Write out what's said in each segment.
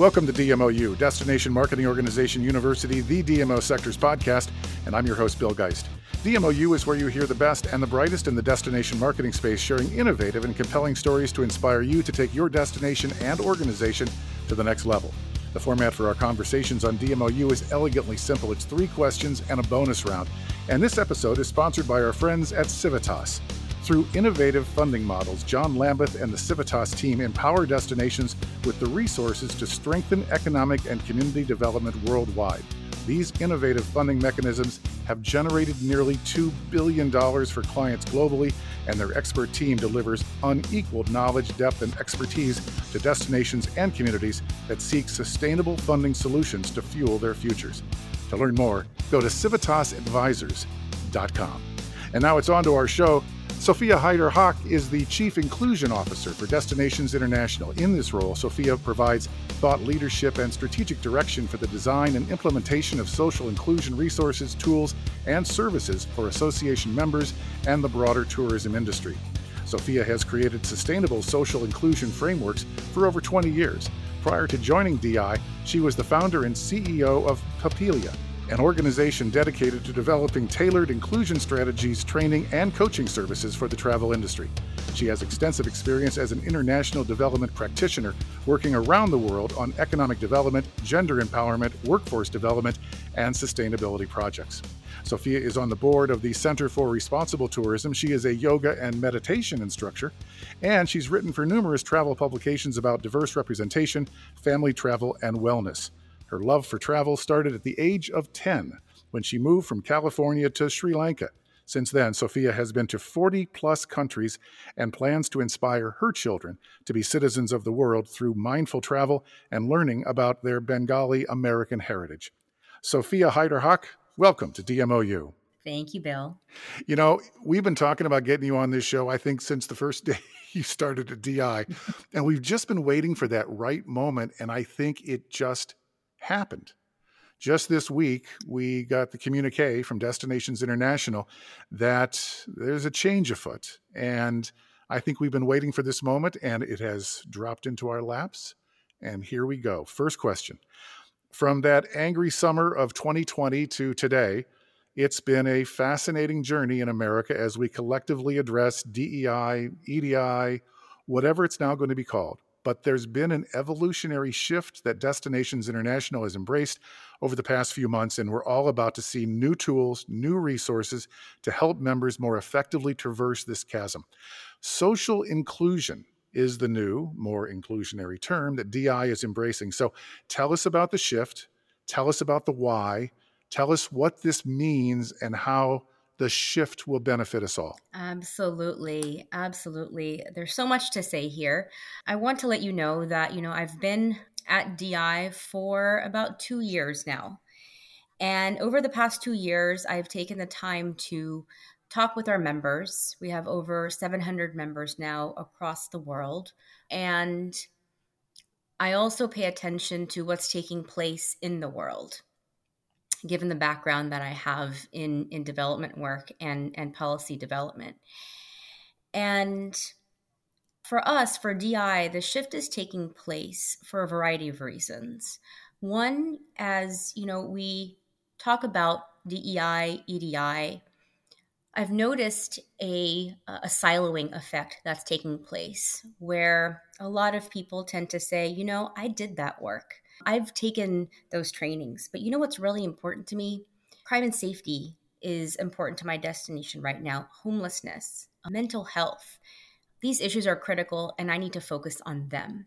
Welcome to DMOU, Destination Marketing Organization University, the DMO Sectors podcast, and I'm your host, Bill Geist. DMOU is where you hear the best and the brightest in the destination marketing space, sharing innovative and compelling stories to inspire you to take your destination and organization to the next level. The format for our conversations on DMOU is elegantly simple. It's three questions and a bonus round. And this episode is sponsored by our friends at Civitas. Through innovative funding models, John Lambeth and the Civitas team empower destinations with the resources to strengthen economic and community development worldwide. These innovative funding mechanisms have generated nearly $2 billion for clients globally, and their expert team delivers unequaled knowledge, depth, and expertise to destinations and communities that seek sustainable funding solutions to fuel their futures. To learn more, go to civitasadvisors.com. And now it's on to our show. Sophia Hyder Hock is the Chief Inclusion Officer for Destinations International. In this role, Sophia provides thought leadership and strategic direction for the design and implementation of social inclusion resources, tools, and services for association members and the broader tourism industry. Sophia has created sustainable social inclusion frameworks for over 20 years. Prior to joining DI, she was the founder and CEO of Papelia, an organization dedicated to developing tailored inclusion strategies, training, and coaching services for the travel industry. She has extensive experience as an international development practitioner, working around the world on economic development, gender empowerment, workforce development, and sustainability projects. Sophia is on the board of the Center for Responsible Tourism. She is a yoga and meditation instructor, and she's written for numerous travel publications about diverse representation, family travel, and wellness. Her love for travel started at the age of 10 when she moved from California to Sri Lanka. Since then, Sophia has been to 40 plus countries and plans to inspire her children to be citizens of the world through mindful travel and learning about their Bengali American heritage. Sophia Hyder Hock, welcome to DMOU. Thank you, Bill. You know, we've been talking about getting you on this show, I think, since the first day you started at DI. and we've just been waiting for that right moment. And I think it just happened. Just this week, we got the communique from Destinations International that there's a change afoot. And I think we've been waiting for this moment, and it has dropped into our laps. And here we go. First question From that angry summer of 2020 to today, it's been a fascinating journey in America as we collectively address DEI, EDI, whatever it's now going to be called but there's been an evolutionary shift that Destinations International has embraced over the past few months, and we're all about to see new tools, new resources to help members more effectively traverse this chasm. Social inclusion is the new, more inclusionary term that DI is embracing. So tell us about the shift, tell us about the why, tell us what this means and how the shift will benefit us all. Absolutely. Absolutely. There's so much to say here. I want to let you know that, you know, I've been at DI for about two years now. And over the past two years, I've taken the time to talk with our members. We have over 700 members now across the world. And I also pay attention to what's taking place in the world given the background that I have in in development work and and policy development. And for us, for DI, the shift is taking place for a variety of reasons. One, as you know, we talk about DEI, EDI. I've noticed a, a siloing effect that's taking place where a lot of people tend to say, you know, I did that work. I've taken those trainings, but you know what's really important to me? Crime and safety is important to my destination right now, homelessness, um, mental health. These issues are critical, and I need to focus on them.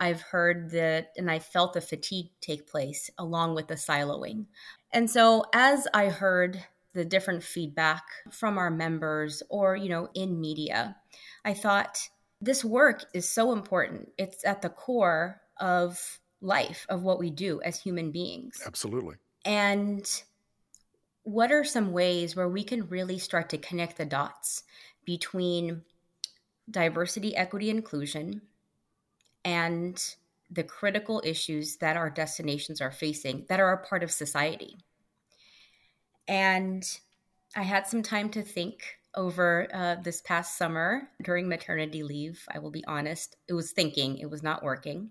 I've heard that, and I felt the fatigue take place along with the siloing. And so, as I heard the different feedback from our members or, you know, in media, I thought this work is so important. It's at the core of life of what we do as human beings. Absolutely. And what are some ways where we can really start to connect the dots between diversity, equity, inclusion and the critical issues that our destinations are facing that are a part of society? And I had some time to think over uh, this past summer during maternity leave. I will be honest, it was thinking, it was not working.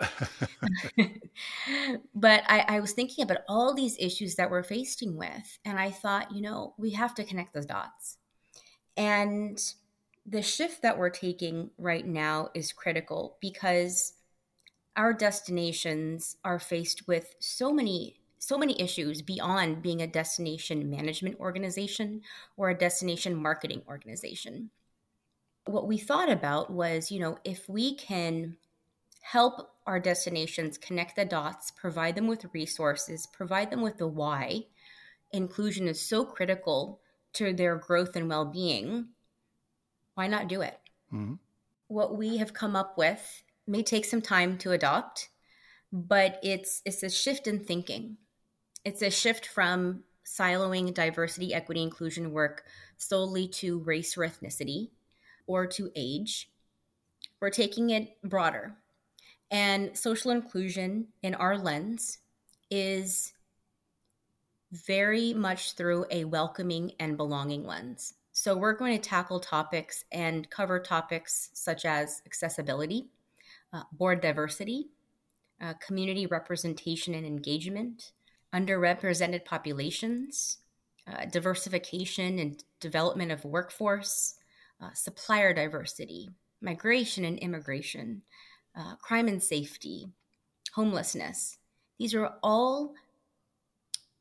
but I, I, was thinking about all these issues that we're facing with, and I thought, you know, we have to connect those dots. And the shift that we're taking right now is critical because our destinations are faced with so many so many issues beyond being a destination management organization or a destination marketing organization. What we thought about was, you know, if we can help our destinations connect the dots, provide them with resources, provide them with the why, inclusion is so critical to their growth and well being. Why not do it? Mm-hmm. What we have come up with may take some time to adopt, but it's it's a shift in thinking. It's a shift from siloing diversity, equity, inclusion work solely to race or ethnicity or to age. We're taking it broader. And social inclusion in our lens is very much through a welcoming and belonging lens. So, we're going to tackle topics and cover topics such as accessibility, uh, board diversity, uh, community representation and engagement, underrepresented populations, uh, diversification and development of workforce, uh, supplier diversity, migration and immigration, uh, crime and safety, homelessness. These are all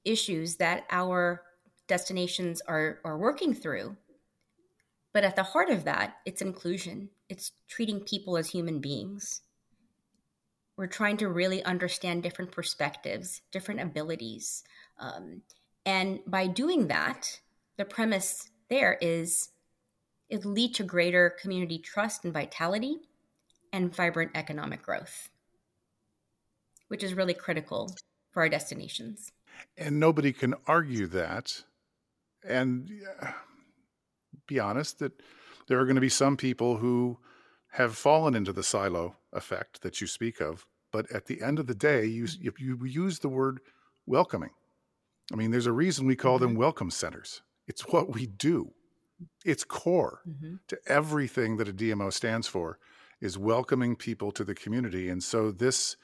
issues that our destinations are, are working through. But at the heart of that, it's inclusion. It's treating people as human beings. We're trying to really understand different perspectives, different abilities. Um, and by doing that, the premise there is it lead to greater community trust and vitality and vibrant economic growth, which is really critical for our destinations. And nobody can argue that. And uh, be honest that there are going to be some people who have fallen into the silo effect that you speak of. But at the end of the day, you, you, you use the word welcoming. I mean, there's a reason we call mm-hmm. them welcome centers. It's what we do. It's core mm-hmm. to everything that a DMO stands for is welcoming people to the community. And so this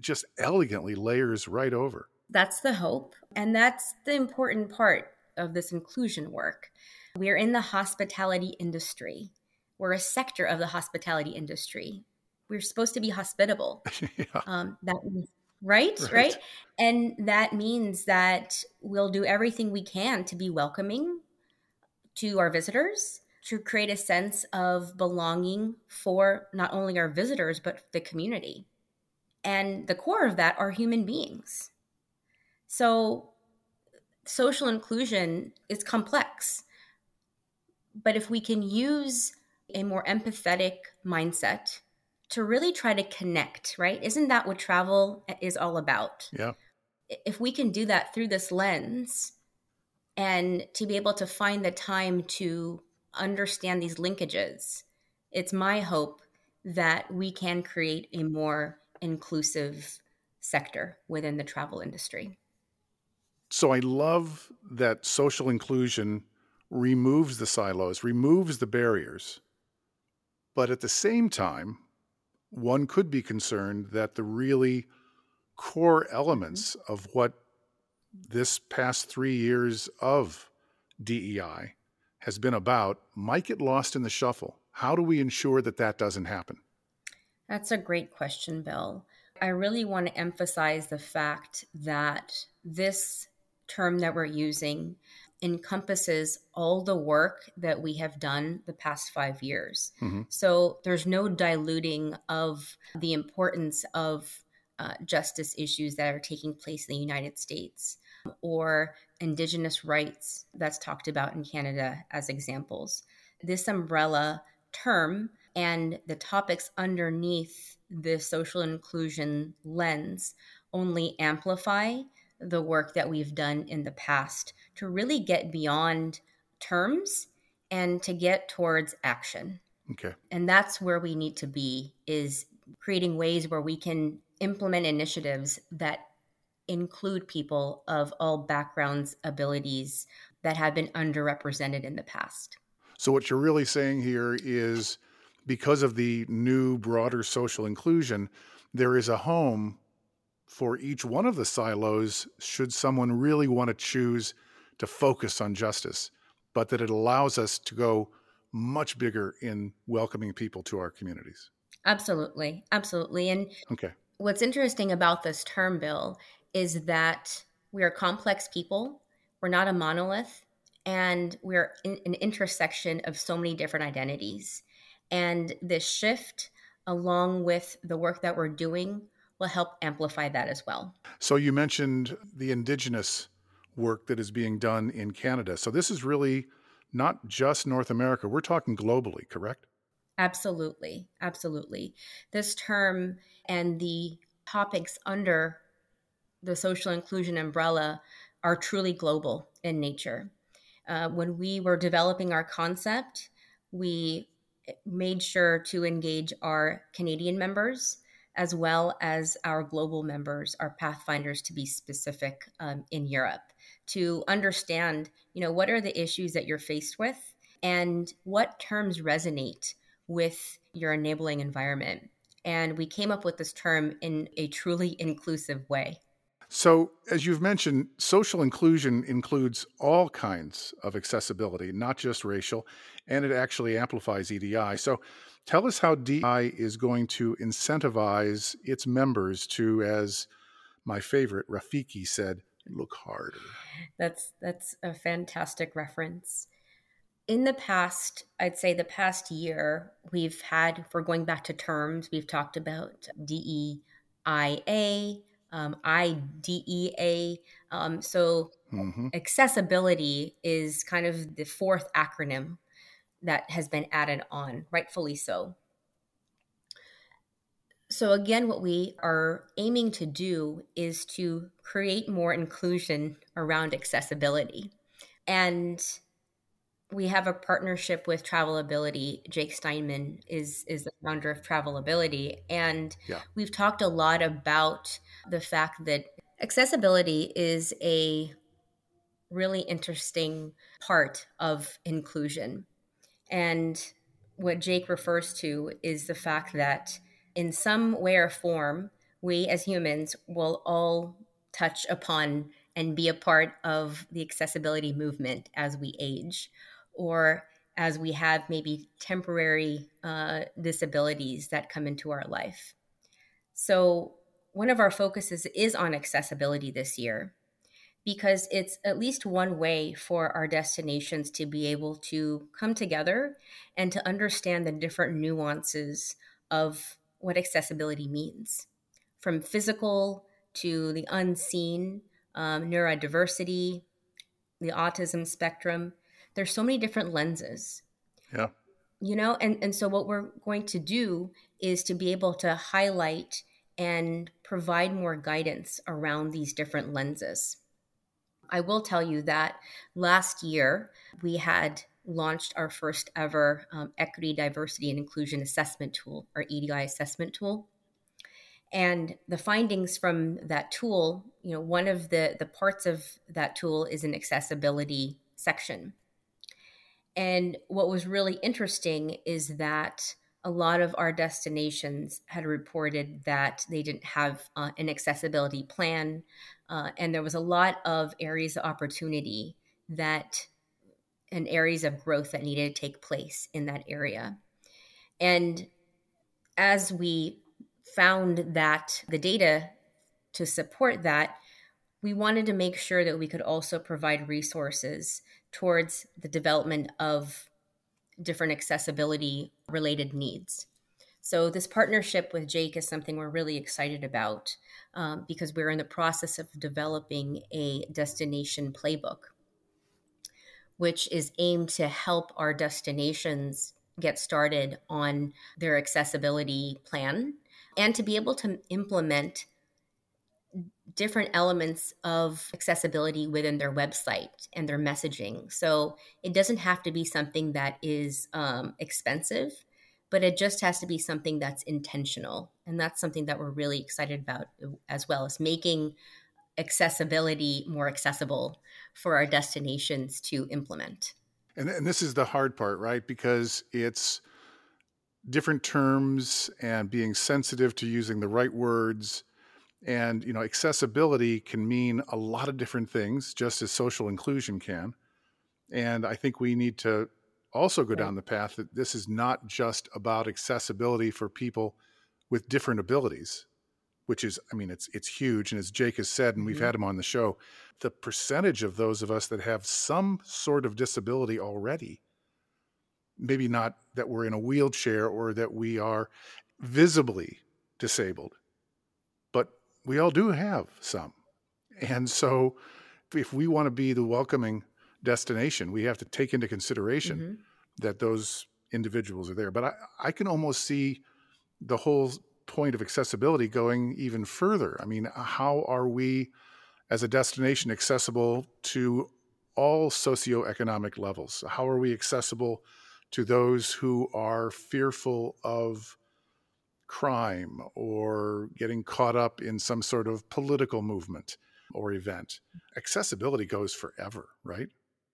just elegantly layers right over. That's the hope. And that's the important part of this inclusion work. We are in the hospitality industry. We're a sector of the hospitality industry. We're supposed to be hospitable. yeah. um, that right? right, right, and that means that we'll do everything we can to be welcoming to our visitors, to create a sense of belonging for not only our visitors but the community. And the core of that are human beings. So social inclusion is complex. But if we can use a more empathetic mindset to really try to connect, right? Isn't that what travel is all about? Yeah. If we can do that through this lens and to be able to find the time to understand these linkages, it's my hope that we can create a more inclusive sector within the travel industry. So I love that social inclusion removes the silos, removes the barriers. But at the same time, one could be concerned that the really core elements of what this past three years of DEI has been about might get lost in the shuffle. How do we ensure that that doesn't happen? That's a great question, Bill. I really want to emphasize the fact that this term that we're using encompasses all the work that we have done the past five years. Mm-hmm. So there's no diluting of the importance of uh, justice issues that are taking place in the United States or Indigenous rights that's talked about in Canada as examples. This umbrella term and the topics underneath the social inclusion lens only amplify the work that we've done in the past to really get beyond terms and to get towards action. Okay. And that's where we need to be is creating ways where we can implement initiatives that include people of all backgrounds, abilities that have been underrepresented in the past. So what you're really saying here is because of the new broader social inclusion, there is a home for each one of the silos should someone really want to choose to focus on justice, but that it allows us to go much bigger in welcoming people to our communities. Absolutely. Absolutely. And okay. what's interesting about this term, Bill, is that we are complex people. We're not a monolith, and we're in an intersection of so many different identities. And this shift, along with the work that we're doing, will help amplify that as well. So, you mentioned the Indigenous work that is being done in Canada. So, this is really not just North America, we're talking globally, correct? Absolutely. Absolutely. This term and the topics under the social inclusion umbrella are truly global in nature. Uh, when we were developing our concept, we made sure to engage our Canadian members as well as our global members, our pathfinders to be specific um, in Europe, to understand, you know, what are the issues that you're faced with and what terms resonate with your enabling environment. And we came up with this term in a truly inclusive way. So, as you've mentioned, social inclusion includes all kinds of accessibility, not just racial, and it actually amplifies EDI. So, tell us how DI is going to incentivize its members to, as my favorite Rafiki said, look harder. That's that's a fantastic reference. In the past, I'd say the past year, we've had, if we're going back to terms, we've talked about DEIA, um, IDEA. Um, so mm-hmm. accessibility is kind of the fourth acronym that has been added on, rightfully so. So, again, what we are aiming to do is to create more inclusion around accessibility. And we have a partnership with Travelability. Jake Steinman is is the founder of Travelability, and yeah. we've talked a lot about the fact that accessibility is a really interesting part of inclusion. And what Jake refers to is the fact that in some way or form, we as humans will all touch upon and be a part of the accessibility movement as we age or as we have maybe temporary uh, disabilities that come into our life. So, one of our focuses is on accessibility this year because it's at least one way for our destinations to be able to come together and to understand the different nuances of what accessibility means from physical to the unseen, um, neurodiversity, the autism spectrum. There's so many different lenses. Yeah. You know, and, and so what we're going to do is to be able to highlight and provide more guidance around these different lenses. I will tell you that last year we had launched our first ever um, equity, diversity, and inclusion assessment tool, our EDI assessment tool. And the findings from that tool, you know, one of the, the parts of that tool is an accessibility section. And what was really interesting is that a lot of our destinations had reported that they didn't have uh, an accessibility plan. Uh, and there was a lot of areas of opportunity that and areas of growth that needed to take place in that area. And as we found that the data to support that, we wanted to make sure that we could also provide resources towards the development of different accessibility related needs. So, this partnership with Jake is something we're really excited about um, because we're in the process of developing a destination playbook which is aimed to help our destinations get started on their accessibility plan and to be able to implement different elements of accessibility within their website and their messaging. So it doesn't have to be something that is um, expensive, but it just has to be something that's intentional. And that's something that we're really excited about as well as making accessibility more accessible for our destinations to implement. And, and this is the hard part, right? Because it's different terms and being sensitive to using the right words And, you know, accessibility can mean a lot of different things, just as social inclusion can. And I think we need to also go down the path that this is not just about accessibility for people with different abilities, which is, I mean, it's it's huge. And as Jake has said, and we've Mm-hmm. had him on the show, the percentage of those of us that have some sort of disability already, maybe not that we're in a wheelchair or that we are visibly disabled, we all do have some. And so if we want to be the welcoming destination, we have to take into consideration Mhm. that those individuals are there. But I, I can almost see the whole point of accessibility going even further. I mean, how are we as a destination accessible to all socioeconomic levels? How are we accessible to those who are fearful of crime or getting caught up in some sort of political movement or event? Accessibility goes forever, right?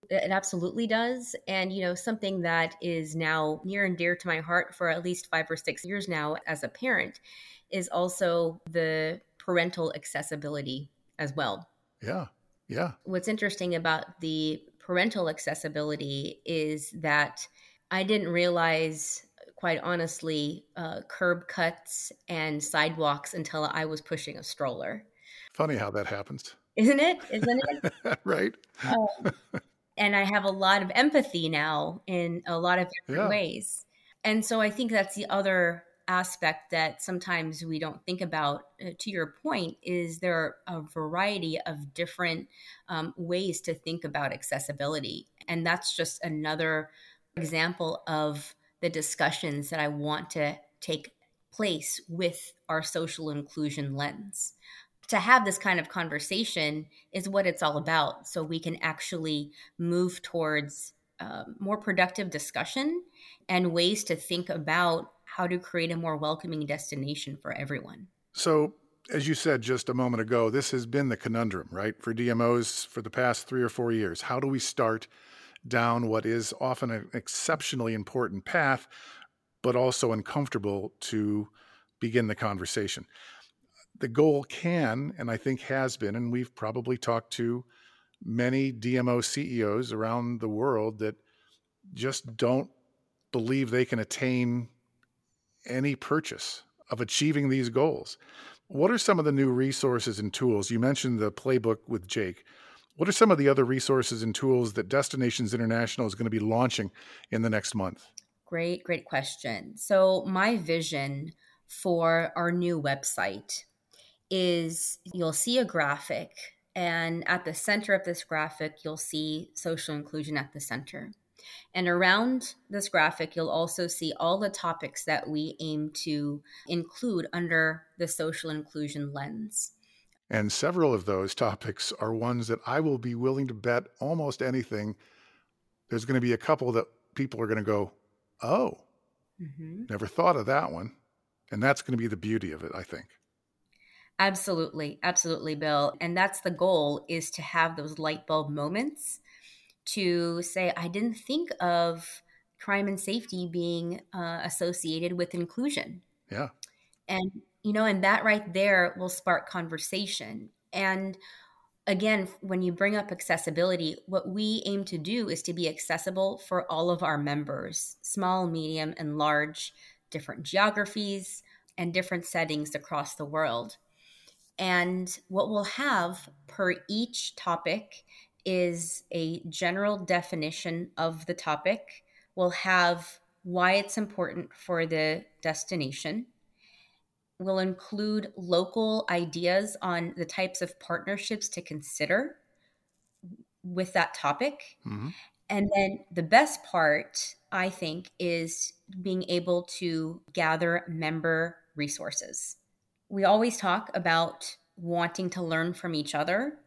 It absolutely does. And, you know, something that is now near and dear to my heart for at least five or six years now as a parent is also the parental accessibility as well. Yeah. Yeah. What's interesting about the parental accessibility is that I didn't realize, quite honestly, uh, curb cuts and sidewalks until I was pushing a stroller. Funny how that happens. Isn't it? Isn't it? right? Um, and I have a lot of empathy now in a lot of different Yeah. ways. And so I think that's the other aspect that sometimes we don't think about. Uh, to your point, is there are a variety of different um, ways to think about accessibility, and that's just another example of the discussions that I want to take place with our social inclusion lens to have this kind of conversation is what it's all about. So we can actually move towards uh, more productive discussion and ways to think about how to create a more welcoming destination for everyone. So, as you said just a moment ago, this has been the conundrum, right, for DMOs for the past three or four years. How do we start down what is often an exceptionally important path, but also uncomfortable to begin the conversation? The goal can, and I think has been, and we've probably talked to many DMO CEOs around the world that just don't believe they can attain any purchase of achieving these goals. What are some of the new resources and tools? You mentioned the playbook with Jake. What are some of the other resources and tools that Destinations International is going to be launching in the next month? Great, great question. So, my vision for our new website is you'll see a graphic, and at the center of this graphic, you'll see social inclusion at the center. And around this graphic, you'll also see all the topics that we aim to include under the social inclusion lens. And several of those topics are ones that I will be willing to bet almost anything. There's going to be a couple that people are going to go, oh, Mm-hmm. never thought of that one. And that's going to be the beauty of it, I think. Absolutely, absolutely, Bill. And that's the goal is to have those light bulb moments to say, I didn't think of crime and safety being uh, associated with inclusion. Yeah. And, you know, and that right there will spark conversation. And again, when you bring up accessibility, what we aim to do is to be accessible for all of our members, small, medium, and large, different geographies and different settings across the world. And what we'll have per each topic is a general definition of the topic. We'll have why it's important for the destination. We'll include local ideas on the types of partnerships to consider with that topic. hmm And then the best part, I think, is being able to gather member resources. We always talk about wanting to learn from each other.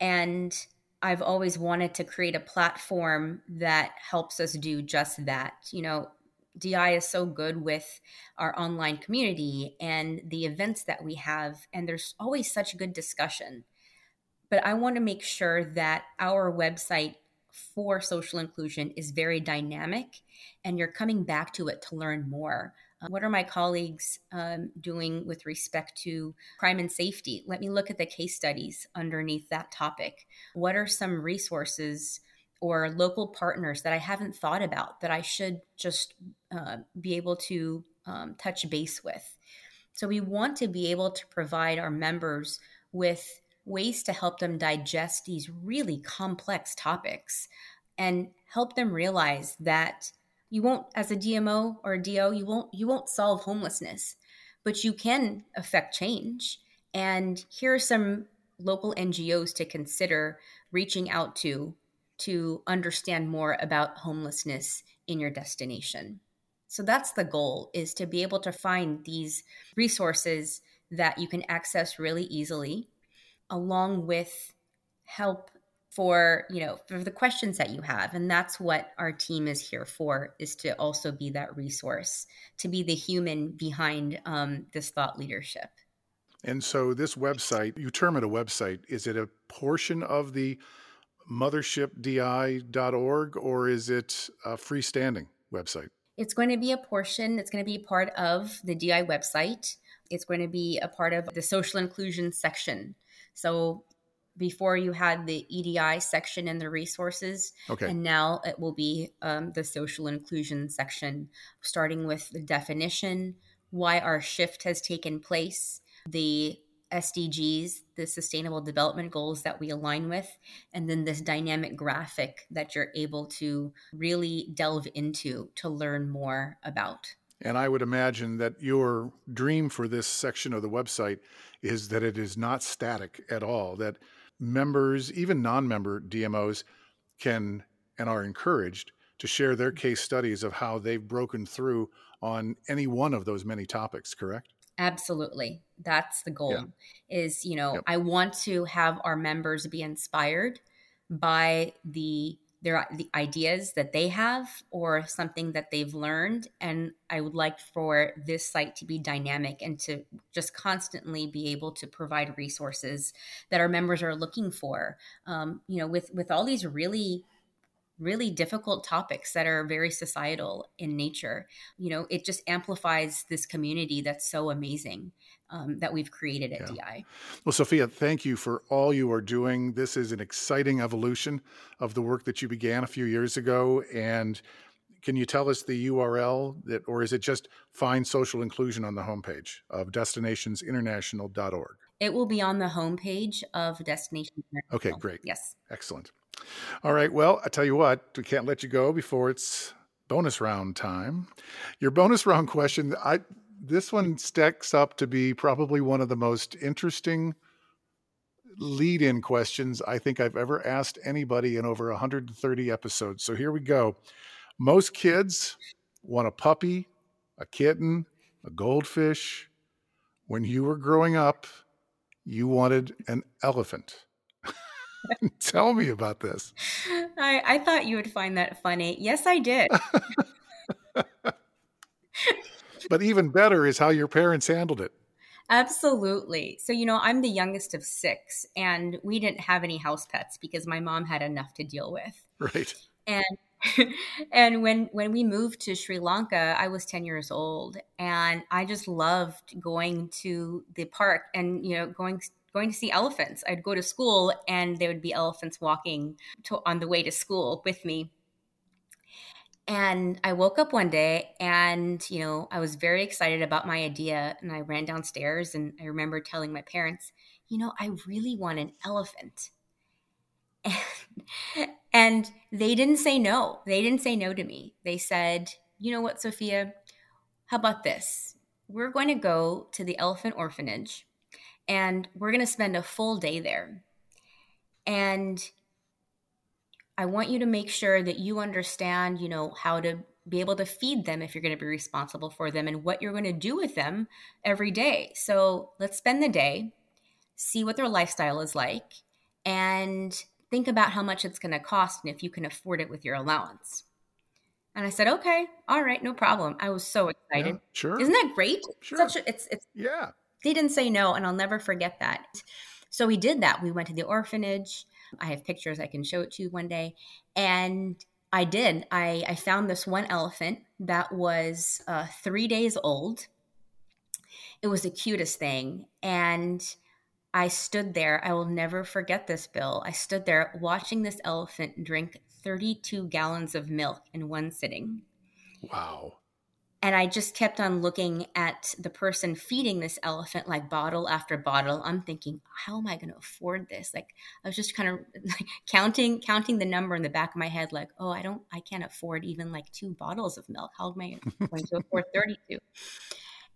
And I've always wanted to create a platform that helps us do just that. You know, DI is so good with our online community and the events that we have, and there's always such good discussion. But I want to make sure that our website for social inclusion is very dynamic and you're coming back to it to learn more Uh, what are my colleagues um, doing with respect to crime and safety? Let me look at the case studies underneath that topic. What are some resources or local partners that I haven't thought about that I should just uh, be able to um, touch base with? So, we want to be able to provide our members with ways to help them digest these really complex topics and help them realize that you won't as a DMO or a DO you won't you won't solve homelessness but you can affect change and here are some local NGOs to consider reaching out to to understand more about homelessness in your destination. So that's the goal is to be able to find these resources that you can access really easily along with help for you know for the questions that you have. And that's what our team is here for is to also be that resource to be the human behind um, this thought leadership. And so this website you term it a website. Is it a portion of the mothershipdi.org or is it a freestanding website it's going to be a portion it's going to be part of the di website it's going to be a part of the social inclusion section so before you had the EDI section and the resources. Okay. And now it will be um, the social inclusion section, starting with the definition, why our shift has taken place, the SDGs, the sustainable development goals that we align with, and then this dynamic graphic that you're able to really delve into to learn more about. And I would imagine that your dream for this section of the website is that it is not static at all, that members, even non member DMOs, can and are encouraged to share their case studies of how they've broken through on any one of those many topics, correct? Absolutely. That's the goal. Yeah. Is, you know, yep. I want to have our members be inspired by the their the ideas that they have or something that they've learned and i would like for this site to be dynamic and to just constantly be able to provide resources that our members are looking for um, you know with with all these really really difficult topics that are very societal in nature you know it just amplifies this community that's so amazing um, that we've created at yeah. DI. Well, Sophia, thank you for all you are doing. This is an exciting evolution of the work that you began a few years ago. And can you tell us the URL that, or is it just find social inclusion on the homepage of destinationsinternational.org? It will be on the homepage of Destination. International. Okay, great. Yes. Excellent. All right. Well, I tell you what, we can't let you go before it's bonus round time. Your bonus round question, I this one stacks up to be probably one of the most interesting lead in questions I think I've ever asked anybody in over 130 episodes. So here we go. Most kids want a puppy, a kitten, a goldfish. When you were growing up, you wanted an elephant. Tell me about this. I, I thought you would find that funny. Yes, I did. but even better is how your parents handled it. Absolutely. So, you know, I'm the youngest of six, and we didn't have any house pets because my mom had enough to deal with. Right. And and when when we moved to Sri Lanka, I was 10 years old, and I just loved going to the park and you know going going to see elephants. I'd go to school, and there would be elephants walking to, on the way to school with me. And I woke up one day and, you know, I was very excited about my idea. And I ran downstairs and I remember telling my parents, you know, I really want an elephant. And, and they didn't say no. They didn't say no to me. They said, you know what, Sophia, how about this? We're going to go to the elephant orphanage and we're going to spend a full day there. And I want you to make sure that you understand, you know, how to be able to feed them if you're going to be responsible for them and what you're going to do with them every day. So let's spend the day, see what their lifestyle is like, and think about how much it's going to cost and if you can afford it with your allowance. And I said, okay, all right, no problem. I was so excited. Yeah, sure. Isn't that great? Sure. A, it's, it's, yeah. They didn't say no, and I'll never forget that. So we did that. We went to the orphanage. I have pictures I can show it to you one day. And I did. I, I found this one elephant that was uh, three days old. It was the cutest thing. And I stood there. I will never forget this, Bill. I stood there watching this elephant drink 32 gallons of milk in one sitting. Wow. And I just kept on looking at the person feeding this elephant, like bottle after bottle. I'm thinking, how am I going to afford this? Like, I was just kind of like, counting, counting the number in the back of my head, like, oh, I don't, I can't afford even like two bottles of milk. How am I going to afford 32?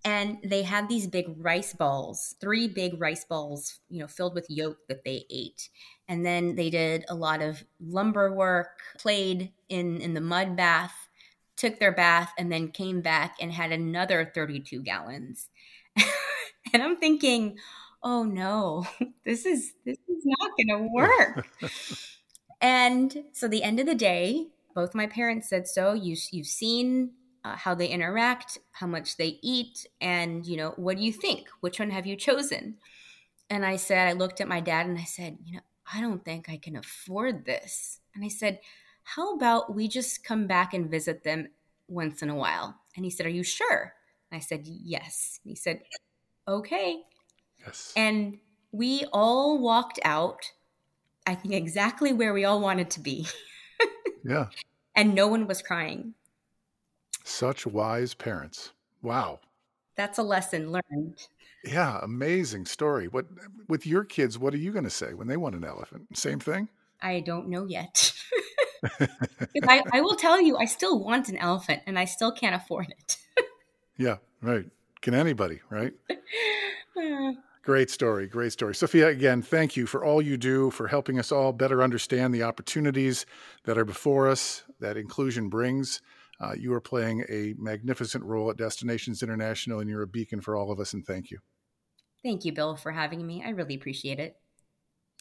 And they had these big rice balls, three big rice balls, you know, filled with yolk that they ate. And then they did a lot of lumber work, played in in the mud bath took their bath, and then came back and had another 32 gallons. and I'm thinking, oh no, this is this is not going to work. and so the end of the day, both my parents said so. You you've seen uh, how they interact, how much they eat, and you know what do you think? Which one have you chosen? And I said, I looked at my dad and I said, you know, I don't think I can afford this. And I said, how about we just come back and visit them once in a while? And he said, Are you sure? I said, Yes. And he said, Okay. Yes. And we all walked out, I think exactly where we all wanted to be. yeah. And no one was crying. Such wise parents. Wow. That's a lesson learned. Yeah, amazing story. What with your kids, what are you going to say when they want an elephant? Same thing? I don't know yet. I, I will tell you, I still want an elephant and I still can't afford it. yeah, right. Can anybody, right? Great story. Great story. Sophia, again, thank you for all you do for helping us all better understand the opportunities that are before us that inclusion brings. Uh, you are playing a magnificent role at Destinations International, and you're a beacon for all of us, and thank you. Thank you, Bill, for having me. I really appreciate it.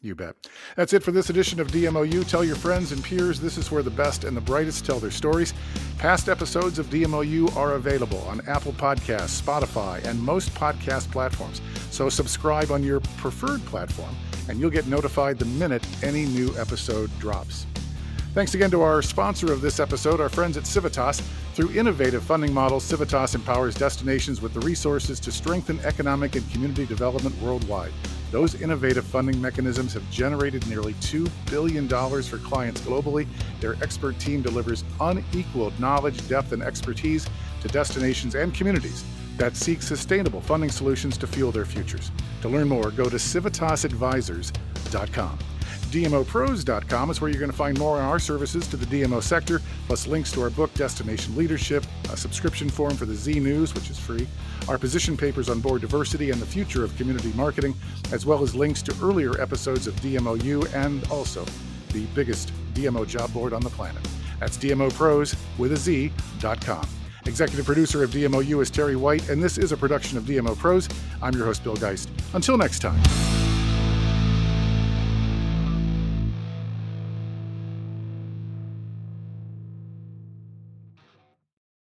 You bet. That's it for this edition of DMOU. Tell your friends and peers this is where the best and the brightest tell their stories. Past episodes of DMOU are available on Apple Podcasts, Spotify, and most podcast platforms. So subscribe on your preferred platform, and you'll get notified the minute any new episode drops. Thanks again to our sponsor of this episode, our friends at Civitas. Through innovative funding models, Civitas empowers destinations with the resources to strengthen economic and community development worldwide. Those innovative funding mechanisms have generated nearly $2 billion for clients globally. Their expert team delivers unequaled knowledge, depth, and expertise to destinations and communities that seek sustainable funding solutions to fuel their futures. To learn more, go to civitasadvisors.com. DMOpros.com is where you're going to find more on our services to the DMO sector, plus links to our book, Destination Leadership, a subscription form for the Z News, which is free, our position papers on board diversity and the future of community marketing, as well as links to earlier episodes of DMOU and also the biggest DMO job board on the planet. That's DMOpros with a Z.com. Executive producer of DMOU is Terry White, and this is a production of DMO Pros. I'm your host, Bill Geist. Until next time.